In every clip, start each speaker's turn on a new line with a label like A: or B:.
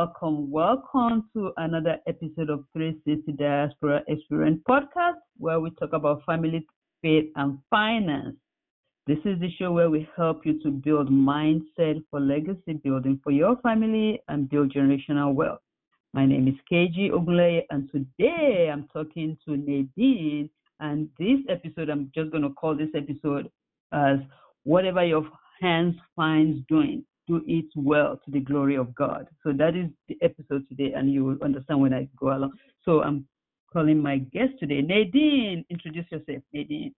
A: welcome, welcome to another episode of 360 Diaspora Experience Podcast, where we talk about family, faith, and finance. This is the show where we help you to build mindset for legacy building for your family and build generational wealth. My name is Keji Ogunleye, and today I'm talking to Nadine. And this episode, I'm just going to call this episode as Whatever Your Hands Finds Doing do it well to the glory of God. So that is the episode today, and you will understand when I go along. So I'm calling my guest today, Nadine. Introduce yourself, Nadine.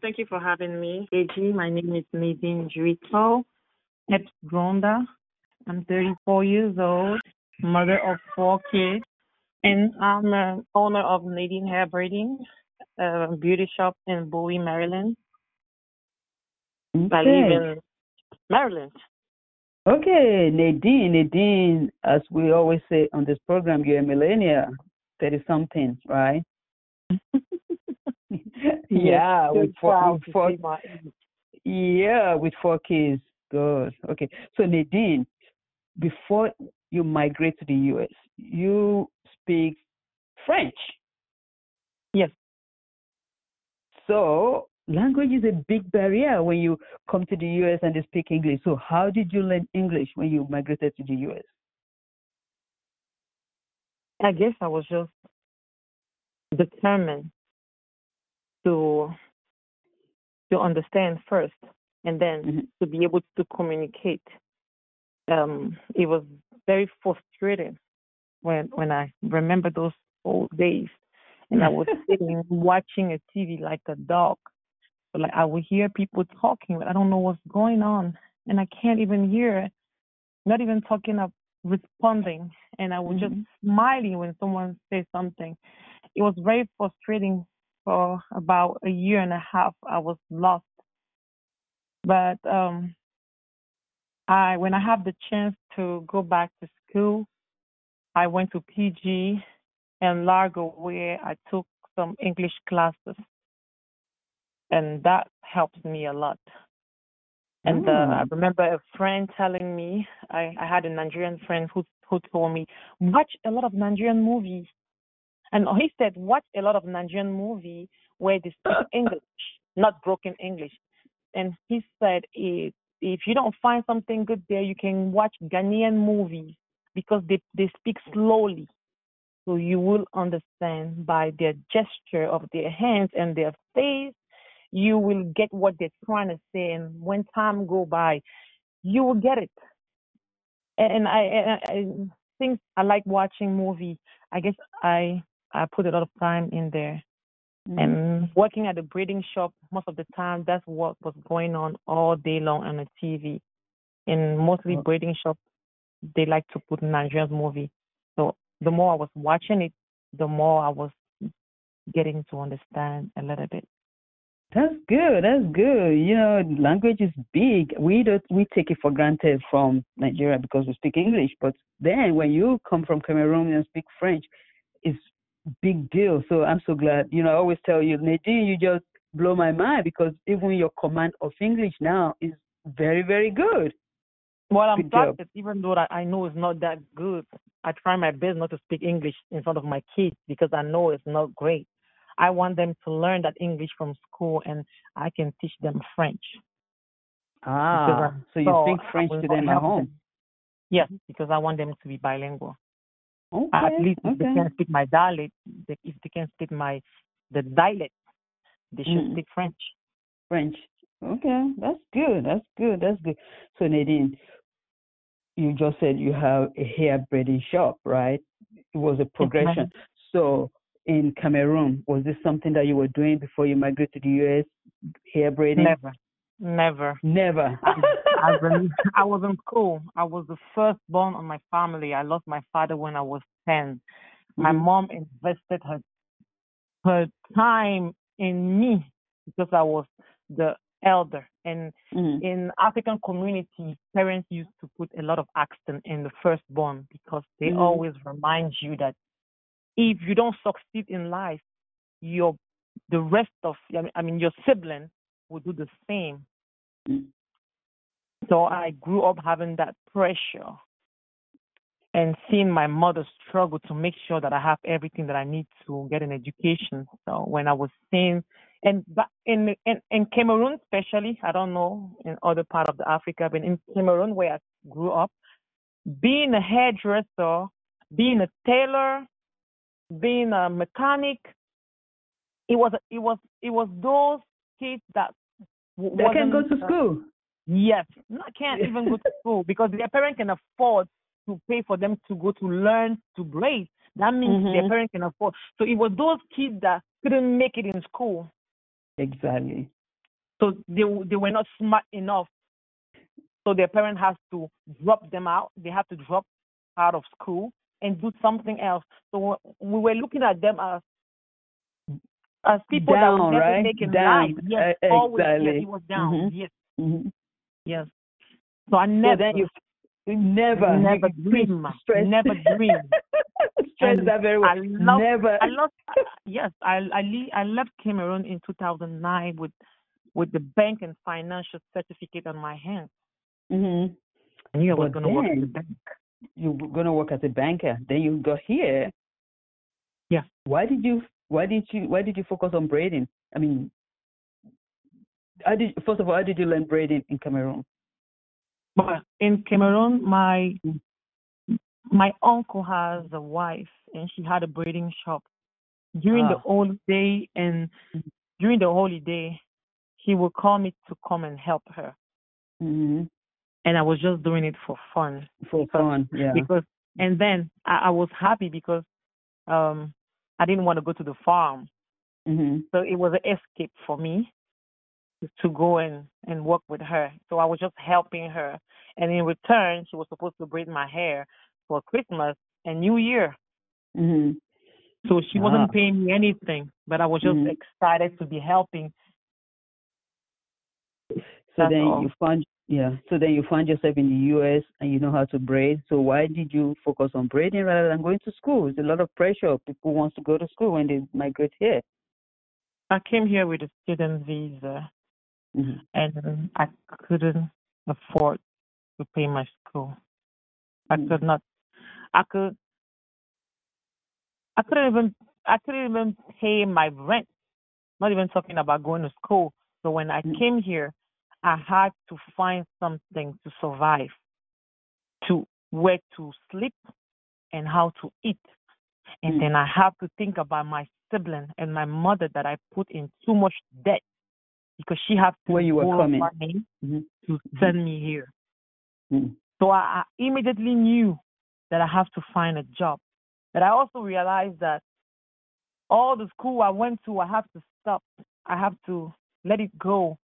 B: Thank you for having me, AG. My name is Nadine Juito Gronda. I'm 34 years old, mother of four kids, and I'm an owner of Nadine Hair Braiding, a beauty shop in Bowie, Maryland.
A: Okay.
B: I live in Maryland.
A: Okay, Nadine, Nadine, as we always say on this program, you're a millennial, 30 something, right? yeah, with four, with four yeah, with four kids. Good. Okay. So Nadine, before you migrate to the US, you speak French.
B: Yes.
A: So language is a big barrier when you come to the US and they speak English. So how did you learn English when you migrated to the US?
B: I guess I was just determined to to understand first and then
A: Mhm.
B: to be able to communicate. Um, it was very frustrating when when I remember those old days and I was sitting watching a TV like a dog. But like I would hear people talking, but I don't know what's going on, and I can't even hear. Not even talking of responding, and I was just
A: Mhm.
B: smiling when someone says something. It was very frustrating for about a year and a half. I was lost, but um, I when I have the chance to go back to school, I went to PG and Largo where I took some English classes and that helped me a lot. And uh, I
A: Mm.
B: remember a friend telling me, I, I had a Nigerian friend who who told me, watch a lot of Nigerian movies. And he said, watch a lot of Nigerian movie where they speak English, not broken English. And he said, if if you don't find something good there, you can watch Ghanaian movies because they they speak slowly. So you will understand by their gesture of their hands and their face you will get what they're trying to say and when time go by you will get it. And i i, I think i like watching movies i guess i i put a lot of time in there.
A: Mm.
B: and working at the breeding shop most of the time that's what was going on all day long on the tv and mostly
A: Oh.
B: breeding shop they like to put nigerian movie. So the more i was watching it the more i was getting to understand a little bit
A: That's good. That's good. You know, language is big. We don't we take it for granted from Nigeria because we speak English, but then when you come from Cameroon and speak French, it's big deal. So I'm so glad. You know, I always tell you, Nadine, you just blow my mind because even your command of English now is very, very good.
B: Well, I'm
A: Good job.
B: practiced, even though I know it's not that good. I try my best not to speak English in front of my kids because I know it's not great. I want them to learn that English from school, and I can teach them French.
A: Ah, so you speak French to them at home.
B: Yes, because I want them to be bilingual.
A: Okay.
B: At least if they can speak my dialect, they, if they can speak my the dialect, they should
A: Mm.
B: speak French.
A: French. Okay, that's good. That's good. That's good. So Nadine, you just said you have a hair braiding shop, right? It was a progression. So in Cameroon, was this something that you were doing before you migrated to the US? Hair braiding?
B: Never, never.
A: Never.
B: I, I was in school. I was the firstborn of my family. I lost my father when I was 10. My
A: Mhm.
B: mom invested her her time in me because I was the elder. And
A: Mhm.
B: in African community, parents used to put a lot of accent in the firstborn because they
A: Mhm.
B: always remind you that if you don't succeed in life, your the rest of I mean, your sibling will do the same. So I grew up having that pressure. and seeing my mother struggle to make sure that I have everything that I need to get an education. So when I was seeing and in in in Cameroon especially, I don't know in other part of the Africa, but in Cameroon where I grew up, being a hairdresser, being a tailor, being a mechanic, it was it was it was those kids that
A: they can't go to school.
B: Yes, not can't even go to school because their parents can afford to pay for them to go to learn to braid. That means mm-hmm. their parents can afford. So it was those kids that couldn't make it in school.
A: Exactly.
B: So they they were not smart enough. So their parent has to drop them out. They have to drop out of school and do something else. So we were looking at them as as people
A: down,
B: that would never
A: right?
B: make it
A: down.
B: life. Yes,
A: uh,
B: always.
A: exactly.
B: Yes, it was down.
A: Mm-hmm.
B: Yes.
A: Mm-hmm.
B: Yes. So I never.
A: So then you, you never,
B: never
A: you,
B: dream.
A: Stress.
B: Never dream.
A: stress that very well.
B: I love,
A: never.
B: I lost. yes, I I, le- I left Cameroon in 2009 with with the bank and financial certificate on my hand.
A: Mm-hmm.
B: I knew I was going to work in the bank.
A: You were gonna work as a banker. Then you got here.
B: Yeah.
A: Why did you? Why did you? Why did you focus on braiding? I mean, how did first of all, how did you learn braiding in Cameroon?
B: But in Cameroon, my
A: Mm.
B: my uncle has a wife, and she had a braiding shop. During the
A: Ah.
B: day and
A: Mhm.
B: during the holiday, he would call me to come and help her,
A: Mm-hmm.
B: And I was just doing it for fun.
A: For
B: Because-
A: fun, yeah.
B: Because and then I, I was happy because um I didn't want to go to the farm,
A: Mm-hmm.
B: so it was an escape for me to go and and work with her. So I was just helping her, and in return, she was supposed to braid my hair for Christmas and New Year.
A: Mm-hmm.
B: So she
A: Ah.
B: wasn't paying me anything, but I was just
A: Mhm.
B: excited to be helping.
A: So
B: That's
A: then
B: all.
A: you found yeah. So then you find yourself in the U.S. and you know how to braid. So why did you focus on braiding rather than going to school? It's a lot of pressure. People wants to go to school when they migrate here.
B: I came here with a student visa,
A: Mm-hmm.
B: and I couldn't afford to pay my school. I
A: Mm.
B: could not. I could. I couldn't even. I couldn't even pay my rent. Not even talking about going to school. So when I
A: Mm.
B: came here, I had to find something to survive, to where to sleep, and how to eat. And
A: Mm.
B: then I have to think about my sibling and my mother that I put in too much debt because she had to
A: Where you were coming.
B: money
A: Mhm.
B: to send me here.
A: Mm.
B: So I, I immediately knew that I have to find a job. But I also realized that all the school I went to, I have to stop. I have to let it go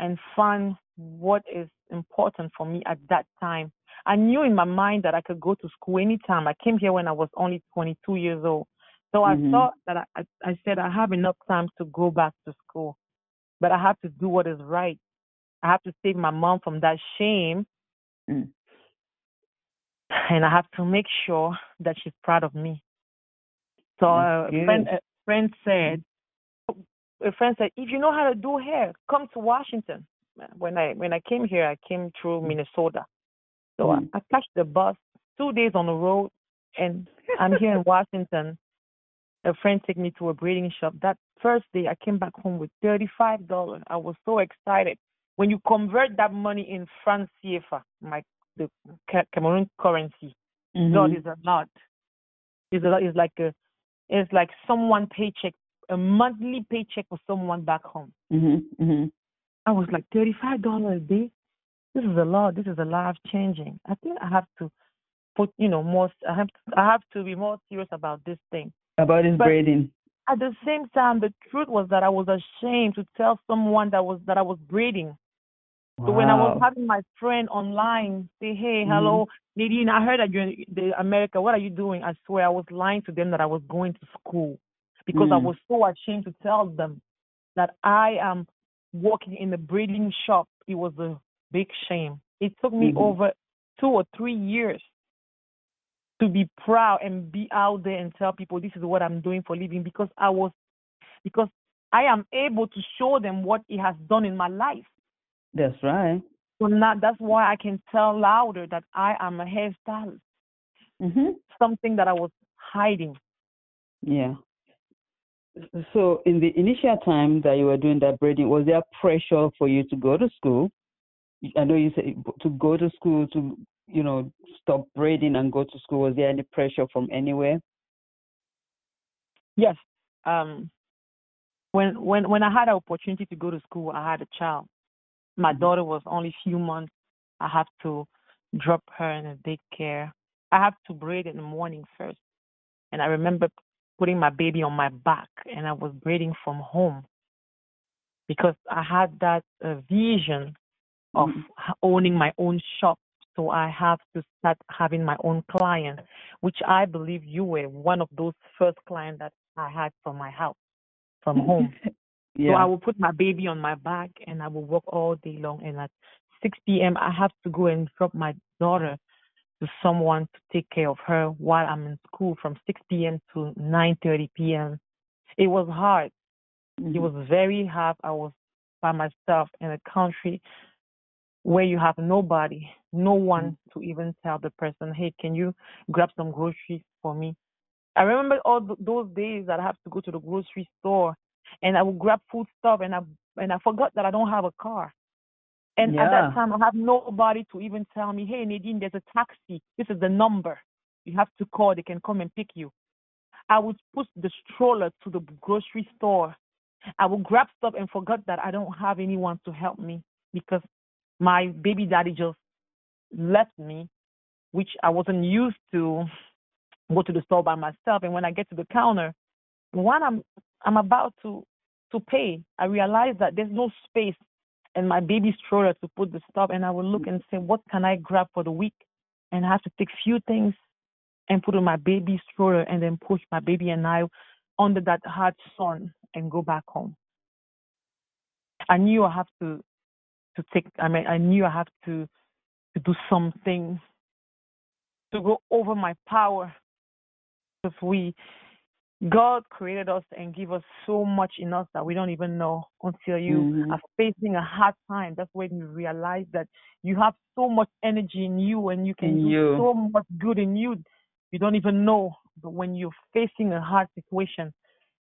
B: and find what is important for me at that time. I knew in my mind that I could go to school anytime. I came here when I was only 22 years old. So I
A: Mhm.
B: thought that I, I, said I have enough time to go back to school, but I have to do what is right. I have to save my mom from that shame
A: Mm.
B: and I have to make sure that she's proud of me. So a friend, a friend said, a friend said, if you know how to do hair, come to Washington. When I when I came here, I came through Minnesota. So
A: Mm.
B: I, I catch the bus two days on the road, and I'm here in Washington. A friend took me to a braiding shop. That first day, I came back home with thirty-five dollars. I was so excited. When you convert that money in franc CFA, my the Cameroon currency, God
A: Mhm.
B: is a lot. It's a lot. It's like a, it's like someone paycheck, a monthly paycheck for someone back home.
A: Mhm. Mhm.
B: I was like thirty-five dollars a day. This is a lot. This is a life changing. I think I have to put, you know, more. I have, to, I have to be more serious about this thing.
A: About his
B: But-
A: braiding.
B: At the same time, the truth was that I was ashamed to tell someone that was that I was braiding. So when I was having my friend online say, "Hey,
A: Mhm.
B: hello, Nadine, I heard that you're in the America. What are you doing?" I swear I was lying to them that I was going to school because I
A: Mm.
B: was so ashamed to tell them that I am working in a braiding shop. It was a big shame. It took me
A: Mhm.
B: over two or three years to be proud and be out there and tell people this is what I'm doing for a living because I was because I am able to show them what it has done in my life.
A: That's right.
B: So now that's why I can tell louder that I am a hairstylist.
A: Mhm.
B: something that I was hiding.
A: Yeah. So in the initial time that you were doing that braiding, was there pressure for you to go to school? I know you said to go to school to you know stop braiding and go to school. Was there any pressure from anywhere?
B: Yes. Um, when when when I had an opportunity to go to school, I had a child. My
A: Mhm.
B: daughter was only few months. I have to drop her in a daycare. I have to braid in the morning first. And I remember putting my baby on my back and I was braiding from home because I had that uh, vision of
A: Mhm.
B: owning my own shop. So I have to start having my own clients, which I believe you were one of those first clients that I had from my house, from home. So. I will put my baby on my back and I will work all day long. And at 6 p.m., I have to go and drop my daughter to someone to take care of her while I'm in school from 6 p.m. to 9:30 p.m. It was hard. It
A: Mhm.
B: was very hard. I was by myself in a country where you have nobody, no one to even tell the person, "Hey, can you grab some groceries for me?" I remember all th- those days that I have to go to the grocery store and I would grab food stuff and I and I forgot that I don't have a car. And at that time, I have nobody to even tell me, "Hey, Nadine, there's a taxi. This is the number. You have to call. They can come and pick you." I would push the stroller to the grocery store. I would grab stuff and forgot that I don't have anyone to help me because my baby daddy just left me, which I wasn't used to go to the store by myself. And when I get to the counter, when I'm I'm about to to pay, I realize that there's no space in my baby stroller to put the stuff. And I will look mm. and say, what can I grab for the week? And I have to take few things and put in my baby stroller and then push my baby and I under that hot sun and go back home. I knew I have to to take I mean I knew I have to to do something to go over my power because we God created us and give us so much in us that we don't even know until you
A: Mhm.
B: are facing a hard time. That's when you realize that you have so much energy in you and you can
A: In
B: do so much good in you. You don't even know. But when you're facing a hard situation,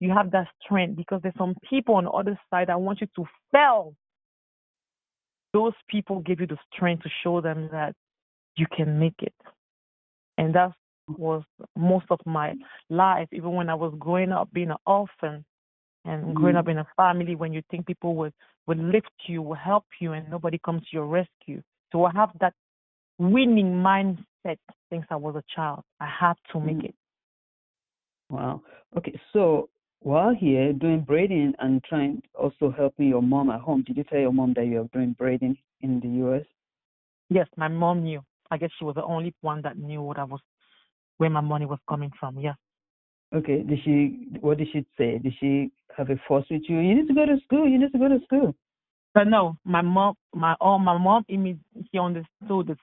B: you have that strength because there's some people on the other side that want you to fail. Those people give you the strength to show them that you can make it. And that was most of my life, even when I was growing up being an orphan and growing up in a family when you think people would, would lift you, will help you, and nobody comes to your rescue. So I have that winning mindset since I was a child. I had to make
A: Mm.
B: it.
A: Wow. Okay. So while here doing braiding and trying also helping your mom at home, did you tell your mom that you're doing braiding in the U.S.?
B: Yes, my mom knew. I guess she was the only one that knew what I was, where my money was coming from. Yeah.
A: Okay. Did she? What did she say? Did she have a fuss with you? You need to go to school. You need to go to school.
B: But no, my mom, my oh, my mom, she understood the,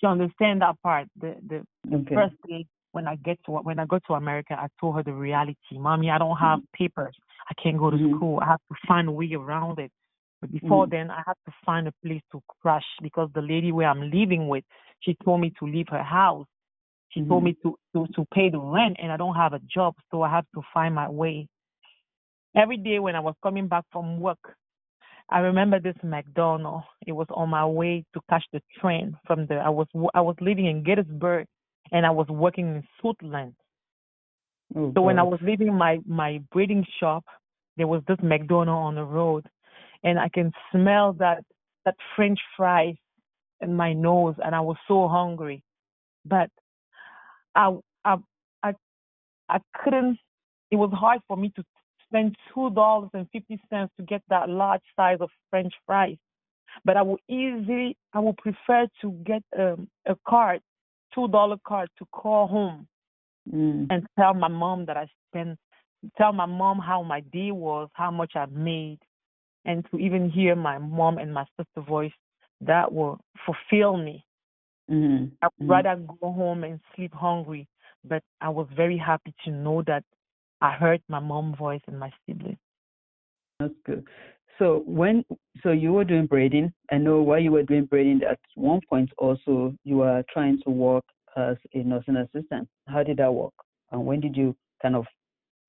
B: she understand that part. The the
A: Okay.
B: first day when I get to when I go to America, I told her the reality. Mommy, I don't have papers. I can't go to
A: Mhm.
B: school. I have to find a way around it. But before
A: Mhm.
B: then, I have to find a place to crash because the lady where I'm living with, she told me to leave her house. She told
A: Mhm.
B: me to, to to pay the rent, and I don't have a job, so I have to find my way. Every day when I was coming back from work, I remember this McDonald. It was on my way to catch the train from the. I was I was living in Gaithersburg, and I was working in Suitland.
A: Oh,
B: So when I was leaving my my breeding shop, there was this McDonald on the road, and I can smell that that French fries in my nose, and I was so hungry, but I I I I couldn't. It was hard for me to spend two dollars and fifty cents to get that large size of French fries. But I would easily, I would prefer to get um, a card, two dollar card, to call home
A: Mm.
B: and tell my mom that I spent, tell my mom how my day was, how much I made, and to even hear my mom and my sister voice, that will fulfill me.
A: Mhm.
B: I would
A: Mhm.
B: rather go home and sleep hungry, but I was very happy to know that I heard my mom's voice and my siblings.
A: That's good. So when so you were doing braiding, I know while you were doing braiding at one point also you were trying to work as a nursing assistant. How did that work? And when did you kind of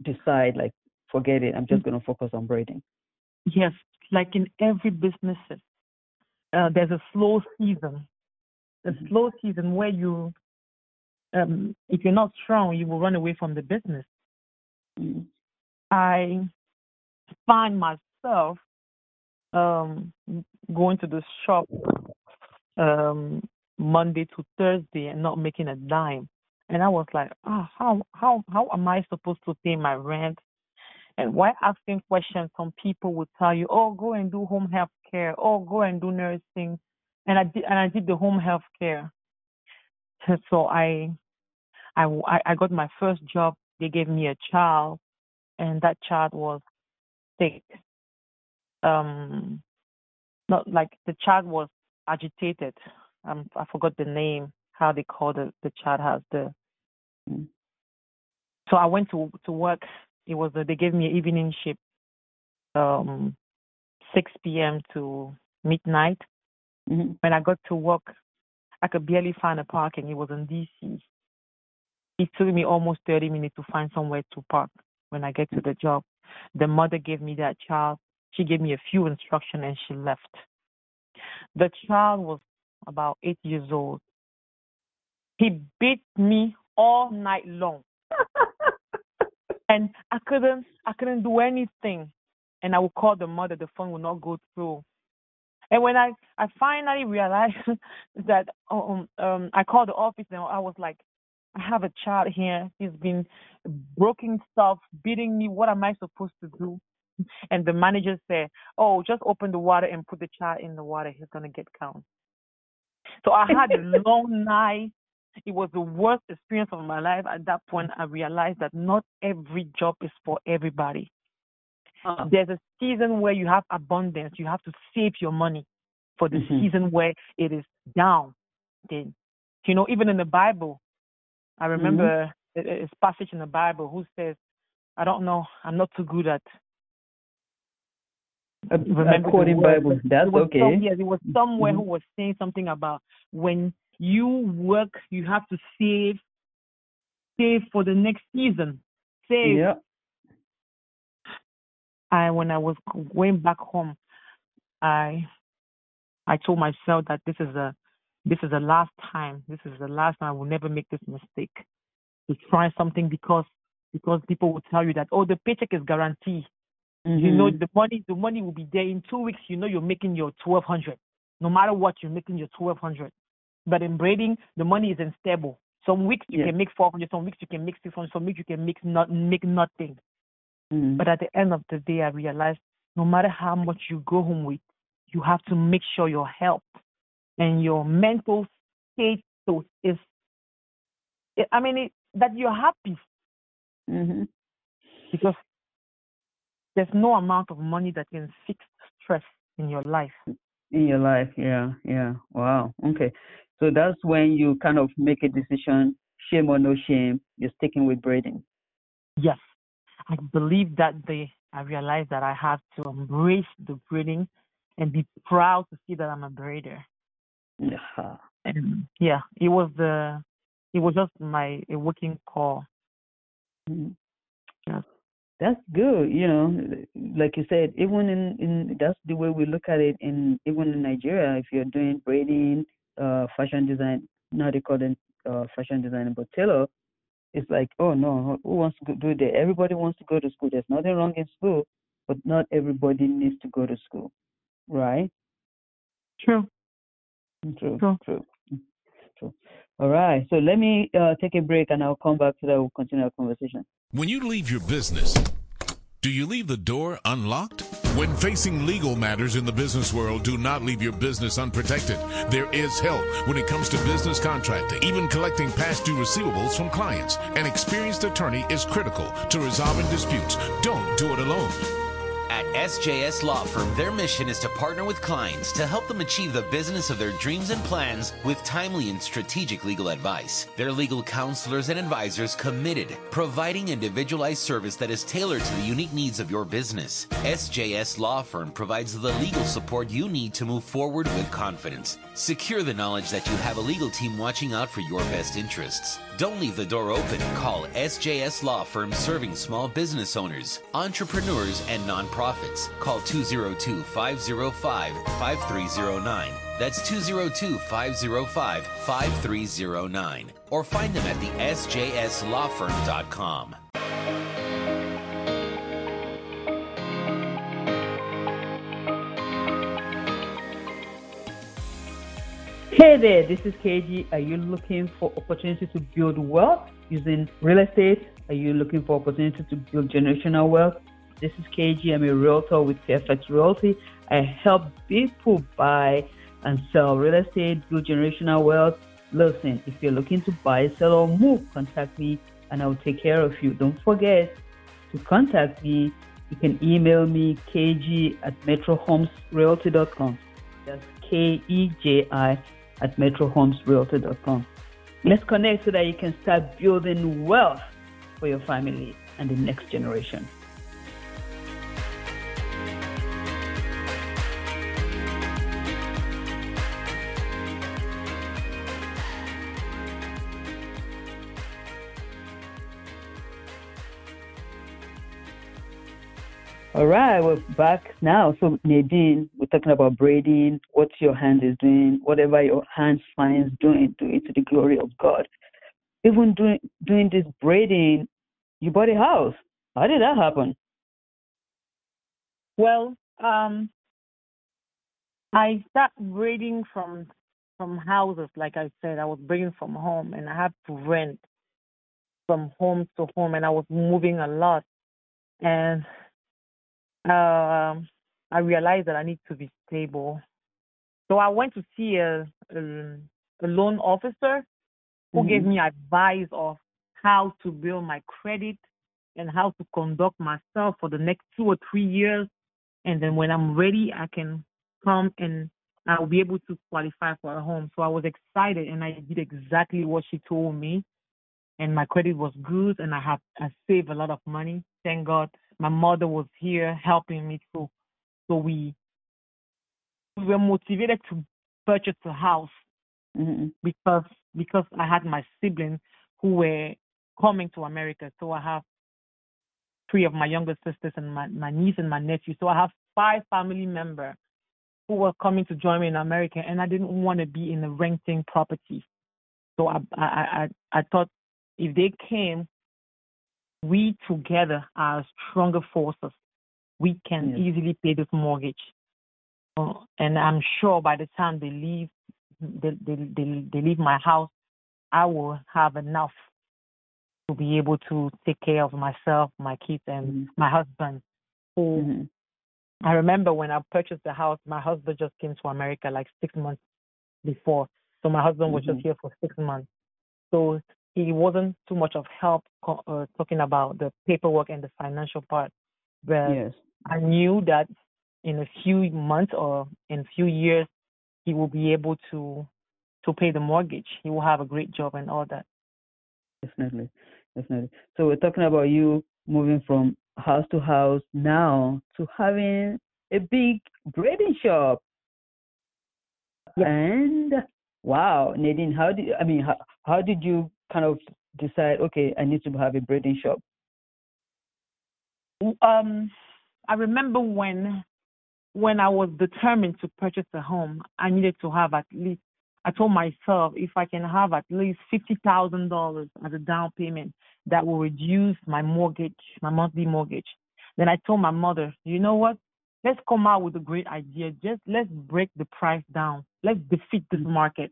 A: decide, like, forget it, I'm just going to focus on braiding?
B: Yes, like in every business, uh, there's a slow season. The slow season where you, um, if you're not strong, you will run away from the business. Mm-hmm. I find myself um, going to the shop um, Monday to Thursday and not making a dime. And I was like, oh, how how how am I supposed to pay my rent? And why asking questions, some people would tell you, oh, go and do home health care, oh, go and do nursing, and I did and I did the home health care. So I, I I got my first job. They gave me a child, and that child was sick. Um, not like the child was agitated. Um, I forgot the name, how they call the the child has the. So I went to to work. It was a, they gave me an evening shift, um, 6 p.m. to midnight. Mm-hmm. When I got to work, I could barely find a parking. It was in DC. It took me almost 30 minutes to find somewhere to park when I get to the job. The mother gave me that child. She gave me a few instructions and she left. The child was about eight years old. He beat me all night long. and I couldn't I couldn't do anything. And I would call the mother, the phone would not go through. And when I I finally realized that um um I called the office and I was like, I have a child here. He's been broken stuff, beating me. What am I supposed to do? And the manager said, Oh, just open the water and put the child in the water. He's gonna get calm. So I had a long night. It was the worst experience of my life. At that point, I realized that not every job is for everybody. Uh-huh. There's a season where you have abundance. You have to save your money for the mm-hmm. season where it is down. Then, you know, even in the Bible, I remember mm-hmm. a, a passage in the Bible who says, I don't know, I'm not too good at
A: remember quoting Bible. That's okay.
B: Some, yes, it was somewhere mm-hmm. who was saying something about when you work, you have to save, save for the next season. Save. I when I was going back home, I I told myself that this is a this is the last time. This is the last time I will never make this mistake. To try something because because people will tell you that oh the paycheck is guaranteed. Mm-hmm. You know the money the money will be there in two weeks. You know you're making your twelve hundred. No matter what, you're making your twelve hundred. But in braiding, the money is unstable. Some weeks you yeah. can make four hundred. Some weeks you can make six hundred. Some weeks you can make not make nothing. Mm-hmm. But at the end of the day, I realized no matter how much you go home with, you have to make sure your health and your mental state is. I mean, it, that you're happy.
A: Mm-hmm.
B: Because there's no amount of money that can fix stress in your life.
A: In your life, yeah, yeah. Wow. Okay. So that's when you kind of make a decision, shame or no shame, you're sticking with braiding.
B: Yes. I believe that the I realized that I have to embrace the braiding and be proud to see that I'm a braider.
A: Yeah.
B: And yeah, it was the it was just my a working call.
A: Mm-hmm. Yeah that's good you know like you said even in in that's the way we look at it in even in nigeria if you're doing braiding uh fashion design not they call uh fashion design, but tailor it's like oh no who wants to do that everybody wants to go to school there's nothing wrong in school but not everybody needs to go to school right
B: true
A: true true true, true. All right. So let me uh, take a break and I'll come back so that we'll continue our conversation.
C: When you leave your business, do you leave the door unlocked? When facing legal matters in the business world, do not leave your business unprotected. There is help when it comes to business contracting, even collecting past due receivables from clients. An experienced attorney is critical to resolving disputes. Don't do it alone.
D: At SJS Law Firm, their mission is to partner with clients to help them achieve the business of their dreams and plans with timely and strategic legal advice. Their legal counselors and advisors committed, providing individualized service that is tailored to the unique needs of your business. SJS Law Firm provides the legal support you need to move forward with confidence. Secure the knowledge that you have a legal team watching out for your best interests. Don't leave the door open. Call SJS Law Firm serving small business owners, entrepreneurs, and nonprofits. Call 202 505 5309. That's 202 505 5309. Or find them at the sjslawfirm.com.
A: Hey there, this is Keji. Are you looking for opportunity to build wealth using real estate? Are you looking for opportunity to build generational wealth? This is Keji. I'm a realtor with Fairfax Realty. I help people buy and sell real estate, build generational wealth. Listen, if you're looking to buy, sell, or move, contact me and I'll take care of you. Don't forget to contact me. You can email me keji at metrohomesrealty.com. That's K E J I at metrohomesrealty.com. Let's connect so that you can start building wealth for your family and the next generation. All right, we're back now. So Nadine, we're talking about braiding, what your hand is doing, whatever your hand finds doing, do it to the glory of God. Even doing doing this braiding, you bought a house. How did that happen?
B: Well, um, I started braiding from from houses. Like I said, I was braiding from home, and I had to rent from home to home, and I was moving a lot. And um, I realized that I need to be stable. So I went to see a, a, a loan officer who
A: Mhm.
B: gave me advice of how to build my credit and how to conduct myself for the next two or three years. And then when I'm ready, I can come and I'll be able to qualify for a home. So I was excited and I did exactly what she told me. And my credit was good and I have I saved a lot of money. Thank God. My mother was here helping me too. So we we were motivated to purchase a house
A: hmm
B: because because I had my siblings who were coming to America. So I have three of my younger sisters and my, my niece and my nephew. So I have five family members who were coming to join me in America and I didn't want to be in a renting property. So I I I, I thought if they came, we together are stronger forces. We can
A: Yes.
B: easily pay this mortgage. Uh, and I'm sure by the time they leave, they, they, they, they leave my house, I will have enough to be able to take care of myself, my kids, and
A: Mhm.
B: my husband. Who
A: hmm
B: I remember when I purchased the house, my husband just came to America like six months before. So my husband was
A: Mhm.
B: just here for six months. So he wasn't too much of help co- uh, talking about the paperwork and the financial part. But
A: Yes.
B: I knew that in a few months or in a few years, he will be able to to pay the mortgage. He will have a great job and all that.
A: Definitely, definitely. So we're talking about you moving from house to house now to having a big braiding shop.
B: Yes.
A: And wow, Nadine, how did I mean how, how did you kind of decide? Okay, I need to have a braiding shop.
B: Um, I remember when when I was determined to purchase a home, I needed to have at least. I told myself if I can have at least fifty thousand dollars as a down payment, that will reduce my mortgage, my monthly mortgage. Then I told my mother, you know what? Let's come out with a great idea. Just let's break the price down. Let's defeat this market.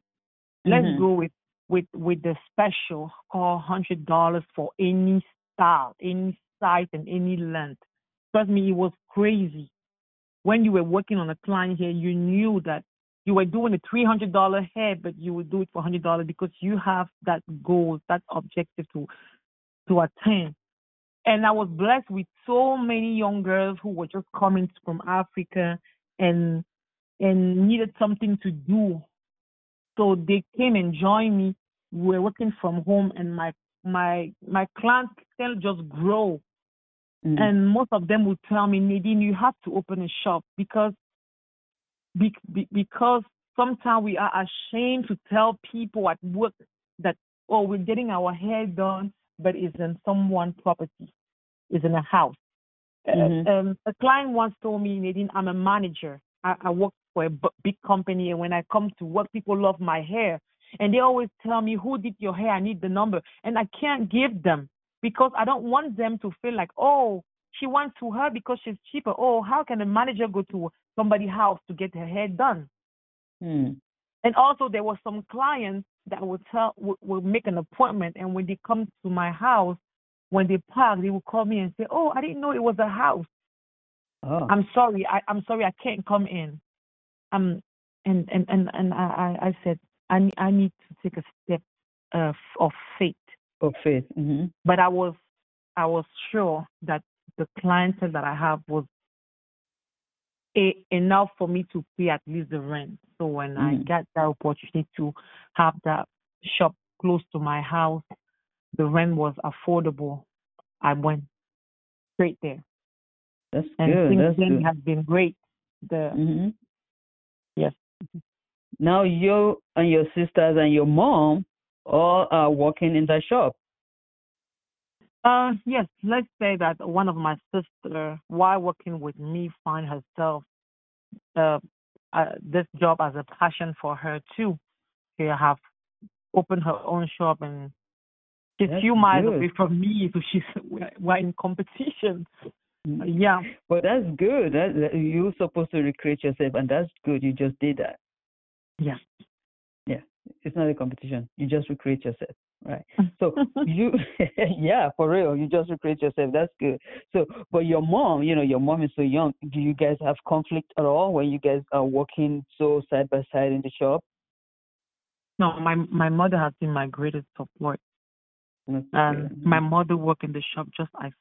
B: Let's
A: Mhm.
B: go with with with the special called hundred dollars for any style, any size, and any length. Trust me, it was crazy. When you were working on a client here, you knew that you were doing a three hundred dollar hair, but you would do it for hundred dollars because you have that goal, that objective to to attain. and I was blessed with so many young girls who were just coming from Africa and and needed something to do. So they came and joined me. We were working from home, and my my my clients still just grow.
A: Mm.
B: And most of them would tell me, Nadine, you have to open a shop because be, be, because sometimes we are ashamed to tell people at work that oh we're getting our hair done, but it's in someone's property, it's in a house.
A: Mhm.
B: Um, a client once told me, Nadine, I'm a manager. I, I work for a b- big company, and when I come to work, people love my hair, and they always tell me, "Who did your hair? I need the number," and I can't give them because I don't want them to feel like, "Oh, she went to her because she's cheaper." Oh, how can a manager go to somebody's house to get her hair done?
A: Mm.
B: And also, there were some clients that would tell would, would make an appointment, and when they come to my house, when they park, they would call me and say, "Oh, I didn't know it was a house.
A: Oh.
B: I'm sorry. I, I'm sorry. I can't come in." Um, and and and and I I I said I ne- I need to take a step uh, of faith,
A: Of faith. hmm
B: but I was I was sure that the clientele that I have was a, enough for me to pay at least the rent. So when I
A: Mm.
B: got that opportunity to have that shop close to my house, the rent was affordable. I went straight there,
A: That's
B: and
A: good.
B: since
A: That's
B: then
A: good.
B: has been great. The
A: hmm Now you and your sisters and your mom all are working in the shop.
B: uh yes. Let's say that one of my sister, while working with me, find herself uh, uh this job as a passion for her too. She have opened her own shop and she's
A: That's
B: few miles
A: good.
B: away from me, so she's we're, we're in competition. Yeah,
A: But that's good. That, you're supposed to recreate yourself, and that's good. You just did that.
B: yeah.
A: Yeah, it's not a competition. You just recreate yourself, right? So you, yeah, for real. You just recreate yourself. That's good. So, but your mom, you know, your mom is so young. Do you guys have conflict at all when you guys are working so side by side in the shop?
B: no, my my mother has been my greatest support. And my mother work in the shop just like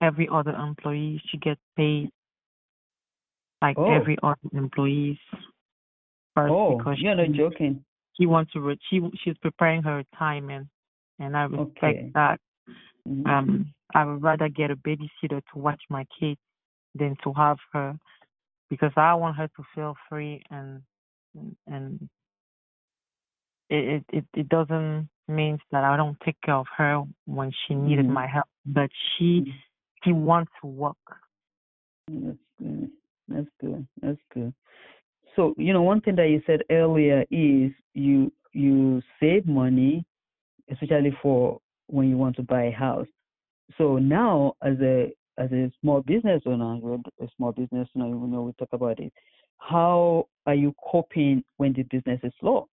B: every other employee. She gets paid like
A: Oh.
B: every other employees first
A: Oh,
B: because
A: you're not joking.
B: she wants to re- she she's preparing her retirement, and I respect
A: Okay.
B: that.
A: Mhm.
B: Um, I would rather get a babysitter to watch my kids than to have her because I want her to feel free and and it it it, doesn't mean that I don't take care of her when she needed
A: Mhm.
B: my help, but she She wants to work.
A: That's good. That's good. That's good. So, you know, one thing that you said earlier is you you save money, especially for when you want to buy a house. So now, as a as a small business owner, you're a small business owner, you know, we talk about it. How are you coping when the business is slow?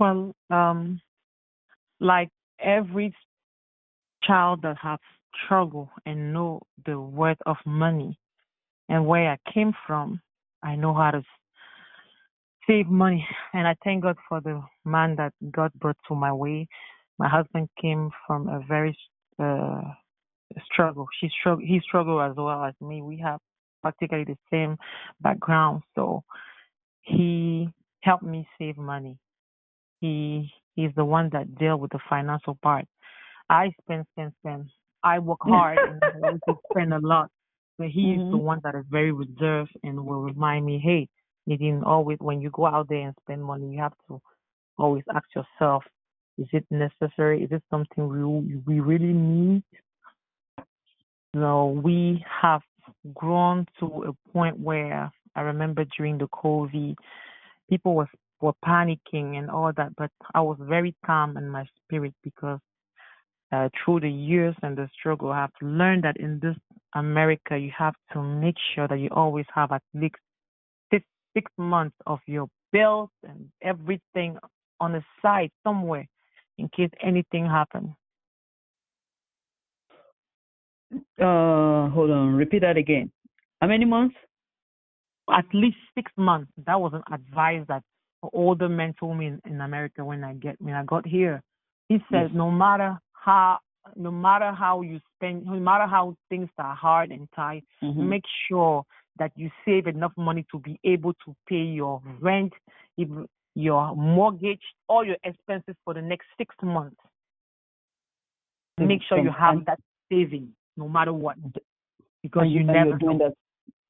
B: Well, um, like every child that has struggled and know the worth of money and where I came from, I know how to save money. And I thank God for the man that God brought to my way. My husband came from a very uh, struggle. She struggle. He struggled as well as me. We have practically the same background, so he helped me save money. He he's the one that deal with the financial part. I spend spend spend. I work hard and I also spend a lot. But he is the
A: Mhm.
B: one that is very reserved and will remind me, hey, Nadine, always when you go out there and spend money, you have to always ask yourself, is it necessary? Is it something we we really need? No, we have grown to a point where I remember during the COVID, people was were panicking and all that, but I was very calm in my spirit because uh, through the years and the struggle, I have learned that in this America, you have to make sure that you always have at least six, six months of your bills and everything on the side somewhere in case anything happens.
A: Uh, hold on, repeat that again. How many months?
B: At least six months. That was an advice that older men told me in, in America when I get when I got here. He said,
A: Yes.
B: no matter how no matter how you spend, no matter how things are hard and tight,
A: Mhm.
B: make sure that you save enough money to be able to pay your rent, your mortgage, all your expenses for the next six months.
A: Mm,
B: Make sure you have that saving, no matter what, because
A: and
B: you
A: and
B: never
A: you're doing
B: know.
A: that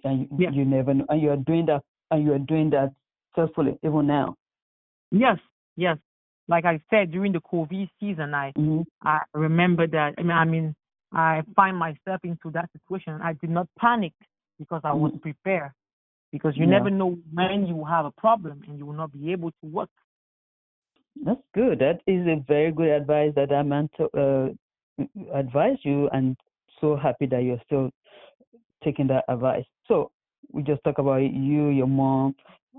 A: and you,
B: Yeah.
A: you never know and you're doing that and you're doing that successfully even now
B: Yes, yes. Like I said during the COVID season, I
A: hmm
B: I remember that. I mean, I mean, I find myself into that situation. I did not panic because I was
A: Mhm.
B: prepared. Because you
A: Yeah.
B: never know when you will have a problem and you will not be able to work.
A: that's good that is a very good advice that i meant to uh, advise you and so happy that you're still taking that advice so we just talk about you your mom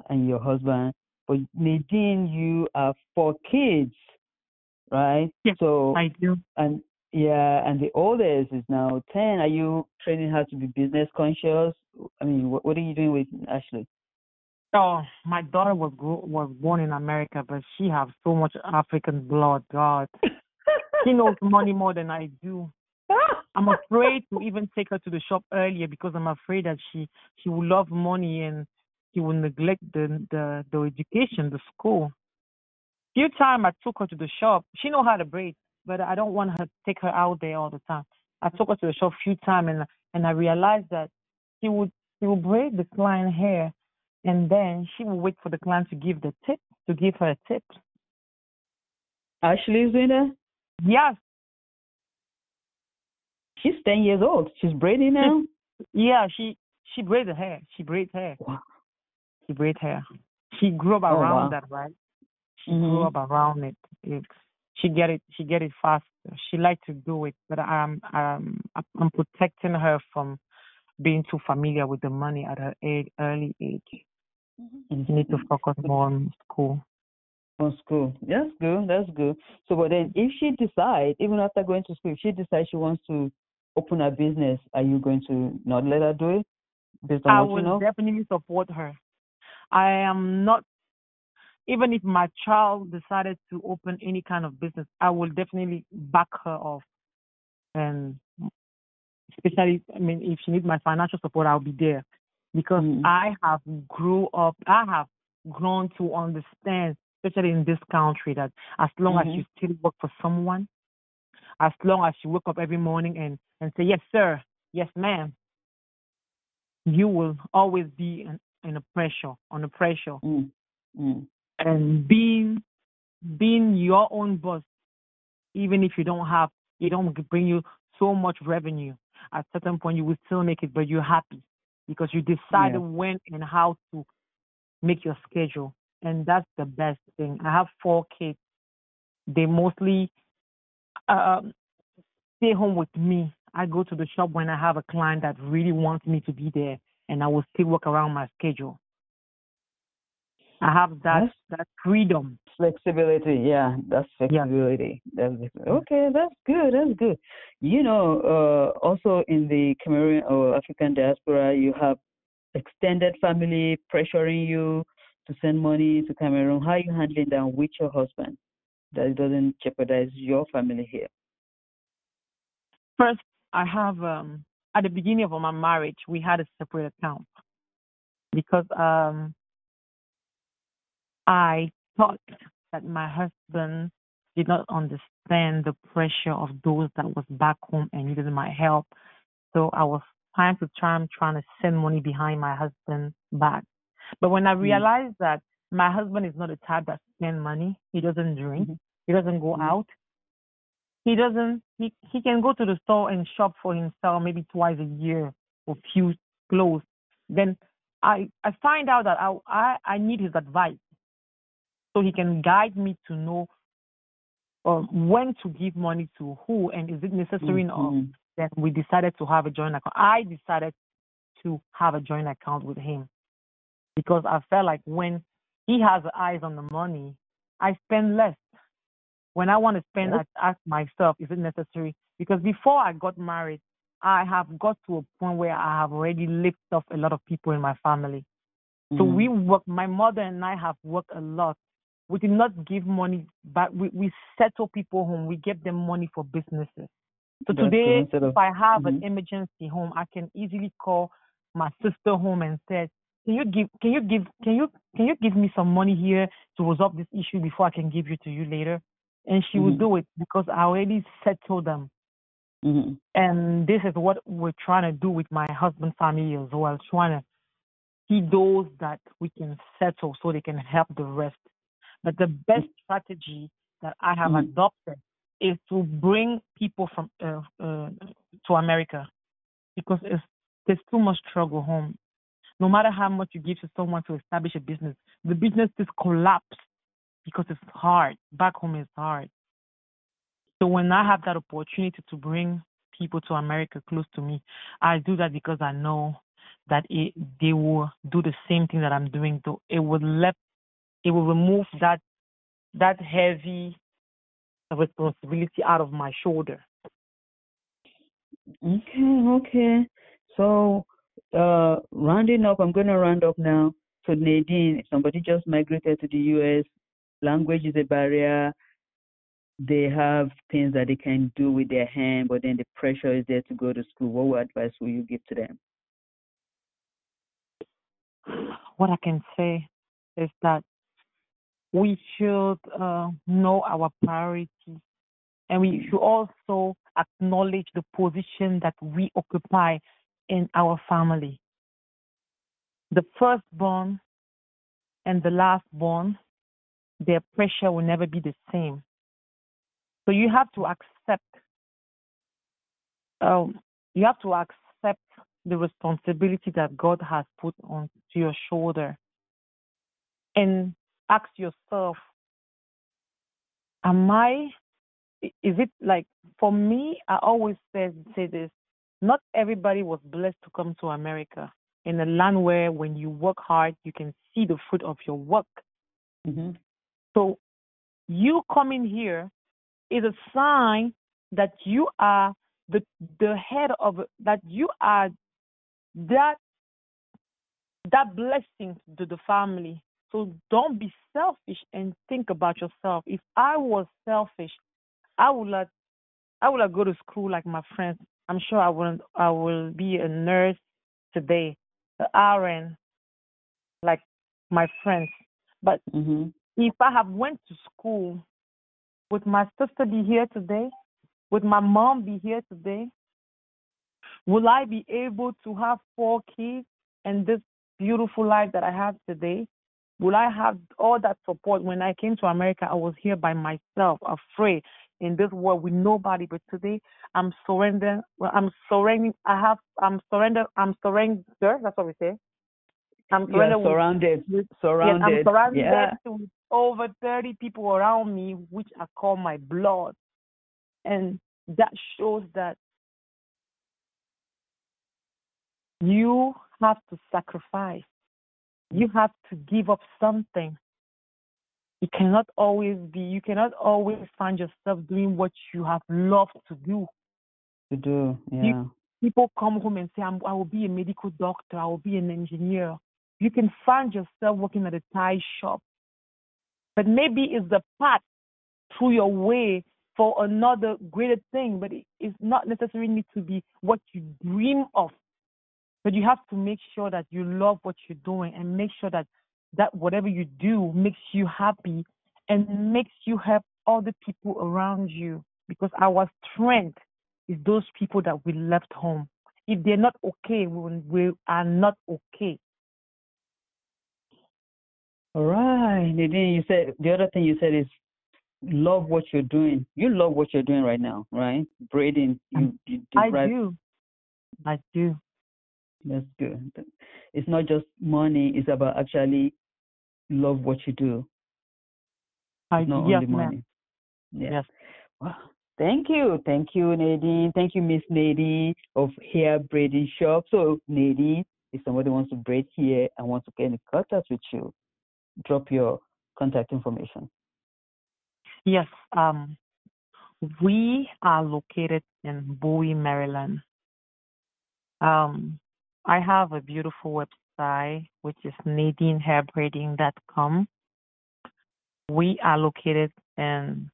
A: and your husband but nadine you uh, have four kids right
B: Yes,
A: so
B: I do.
A: and yeah and the oldest is now 10 are you training her to be business conscious i mean what, what are you doing with ashley
B: Oh, my daughter was was born in America, but she has so much African blood. God, she knows money more than I do. I'm afraid to even take her to the shop earlier because I'm afraid that she she will love money and she will neglect the the, the education, the school. Few time I took her to the shop. She know how to braid, but I don't want her to take her out there all the time. I took her to the shop few time and and I realized that she would she would braid the client hair and then she would wait for the client to give the tip to give her a tip.
A: ashley is doing that
B: Yes,
A: she's 10 years old she's braiding now
B: yeah, she she braid the hair. She braids hair.
A: wow
B: She braid hair. She grew up
A: Oh,
B: around
A: wow.
B: that, right? She grew
A: Mhm.
B: up around it. It's she get it. She get it fast. She like to do it, but I'm I'm I'm protecting her from being too familiar with the money at her age, early age. She need to focus more on school.
A: on school. That's good. That's good. So, but then if she decides, even after going to school, if she decides she wants to open a business, are you going to not let her do it based on
B: I
A: what
B: will
A: you know?
B: definitely support her. I am not, even if my child decided to open any kind of business, I will definitely back her off. And especially, I mean, if she needs my financial support, I'll be there because
A: Mm.
B: I have grew up, I have grown to understand, especially in this country, that as long as
A: Mhm.
B: you still work for someone, as long as you wake up every morning and, and say, yes, sir, yes, ma'am, you will always be in, in a pressure, on a pressure.
A: Mm. Mm.
B: And being being your own boss, even if you don't have, it don't bring you so much revenue. At certain point, you will still make it, but you're happy because you decided
A: Yeah.
B: when and how to make your schedule, and that's the best thing. I have four kids. They mostly um, stay home with me. I go to the shop when I have a client that really wants me to be there, and I will still work around my schedule. I have that
A: That's-
B: that freedom.
A: Flexibility, yeah, that's flexibility. That's okay. That's good. That's good. You know, uh, also in the Cameroon or African diaspora, you have extended family pressuring you to send money to Cameroon. How are you handling that with your husband? That it doesn't jeopardize your family here.
B: First, I have um, at the beginning of my marriage, we had a separate account because um, I thought that my husband did not understand the pressure of those that was back home and needed my help. So I was time to time trying to send money behind my husband back. But when I realized that my husband is not a type that spend money, he doesn't drink,
A: Mhm.
B: he doesn't go
A: Mhm.
B: out, he doesn't he he can go to the store and shop for himself maybe twice a year for few clothes. Then I I find out that I I, I need his advice so he can guide me to know um, when to give money to who and is it necessary or
A: Mhm.
B: then we decided to have a joint account. I decided to have a joint account with him because I felt like when he has eyes on the money, I spend less. When I want to spend. I ask myself, is it necessary? Because before I got married, I have got to a point where I have already lived off a lot of people in my family. So
A: Mhm.
B: we work. My mother and I have worked a lot. We did not give money, but we, we settle people home. We give them money for businesses. So
A: That's
B: today,
A: of-
B: if I have an
A: Mhm.
B: emergency home, I can easily call my sister home and say, "Can you give? Can you give? Can you can you give me some money here to resolve this issue before I can give you to you later?" And she will
A: Mhm.
B: do it because I already settled them.
A: Mhm.
B: And this is what we're trying to do with my husband's family as well, trying to see those that we can settle so they can help the rest. But the best strategy that I have
A: Mhm.
B: adopted is to bring people from uh, uh, to America because it's, there's too much struggle home. No matter how much you give to someone to establish a business, the business just collapse because it's hard. Back home is hard. So when I have that opportunity to bring people to America close to me, I do that because I know that it, they will do the same thing that I'm doing. Though it will let it will remove that that heavy responsibility out of my shoulder.
A: Okay, okay. So, uh, rounding up, I'm going to round up now. So, Nadine, somebody just migrated to the U.S., language is a barrier. They have things that they can do with their hand, but then the pressure is there to go to school. What advice will you give to them?
B: What I can say is that we should uh, know our priorities and we should also acknowledge the position that we occupy in our family. The firstborn and the lastborn, their pressure will never be the same. So you have to accept. Um, you have to accept the responsibility that God has put on to your shoulder, and ask yourself, "Am I? Is it like for me? I always say say this. Not everybody was blessed to come to America in a land where, when you work hard, you can see the fruit of your work.
A: Mm-hmm.
B: So you coming here is a sign that you are the the head of that you are that that blessing to the family. So don't be selfish and think about yourself. If I was selfish, I would not I would not go to school like my friends. I'm sure I wouldn't I will be a nurse today, a RN like my friends. But
A: Mm-hmm.
B: If I have went to school, would my sister be here today? Would my mom be here today? Will I be able to have four kids and this beautiful life that I have today? Will I have all that support? When I came to America, I was here by myself, afraid in this world with nobody. But today, I'm surrendering. Well, I'm surrendering. I have. I'm surrender. I'm surrender. That's what we say. I'm
A: You are
B: with
A: surrounded.
B: Yes, I'm surrounded
A: yeah.
B: with over 30 people around me, which I call my blood. And that shows that you have to sacrifice. You have to give up something. You cannot always be, you cannot always find yourself doing what you have loved to do.
A: To do. Yeah.
B: People come home and say, I will be a medical doctor, I will be an engineer. You can find yourself working at a tie shop. But maybe it's the path through your way for another greater thing, but it's not necessarily to be what you dream of. But you have to make sure that you love what you're doing and make sure that that whatever you do makes you happy and makes you help other people around you. Because our strength is those people that we left home. If they're not okay, we are not okay.
A: All right, Nadine. You said the other thing you said is love what you're doing. You love what you're doing right now, right? Braiding. You, you
B: I
A: derive-
B: do. I do.
A: That's good. It's not just money. It's about actually love what you do.
B: I
A: not
B: yes,
A: only money. Yeah.
B: Yes.
A: Wow. Thank you. Thank you, Nadine. Thank you, Miss Nadine of Hair Braiding Shop. So, Nadine, if somebody wants to braid here and wants to get in contact with you, drop your contact information.
B: Yes. Um, we are located in Bowie, Maryland. Um, I have a beautiful website which is NadineHairBraiding.com. We are located in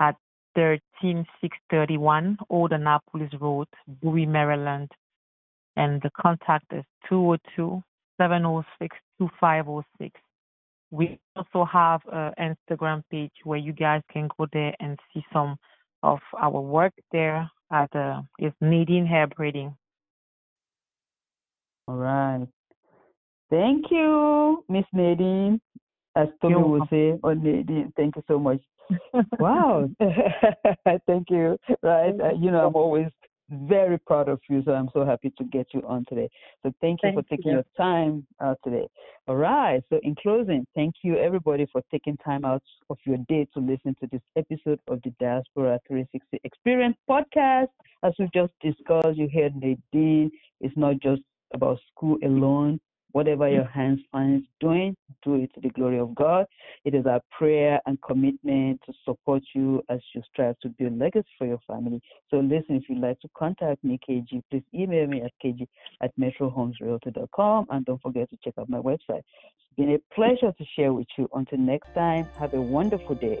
B: at 13631 Old Annapolis Road, Bowie, Maryland. And the contact is 202 706 2506. We also have an Instagram page where you guys can go there and see some of our work there at uh, is Nadine Hair Braiding.
A: All right. Thank you, Miss Nadine. As Tommy would say, or Nadine, thank you so much. wow. thank you. Right. Uh, you know, I'm always very proud of you, so I'm so happy to get you on today. So thank you thank for taking you. your time out today. All right. So in closing, thank you everybody for taking time out of your day to listen to this episode of the Diaspora 360 Experience podcast. As we've just discussed, you heard Nadine. It's not just about school alone. Whatever your hands finds doing, do it to the glory of God. It is our prayer and commitment to support you as you strive to build legacy for your family. So listen, if you'd like to contact me, Keji, please email me at keji at metrohomesrealty.com and don't forget to check out my website. It's been a pleasure to share with you. Until next time, have a wonderful day.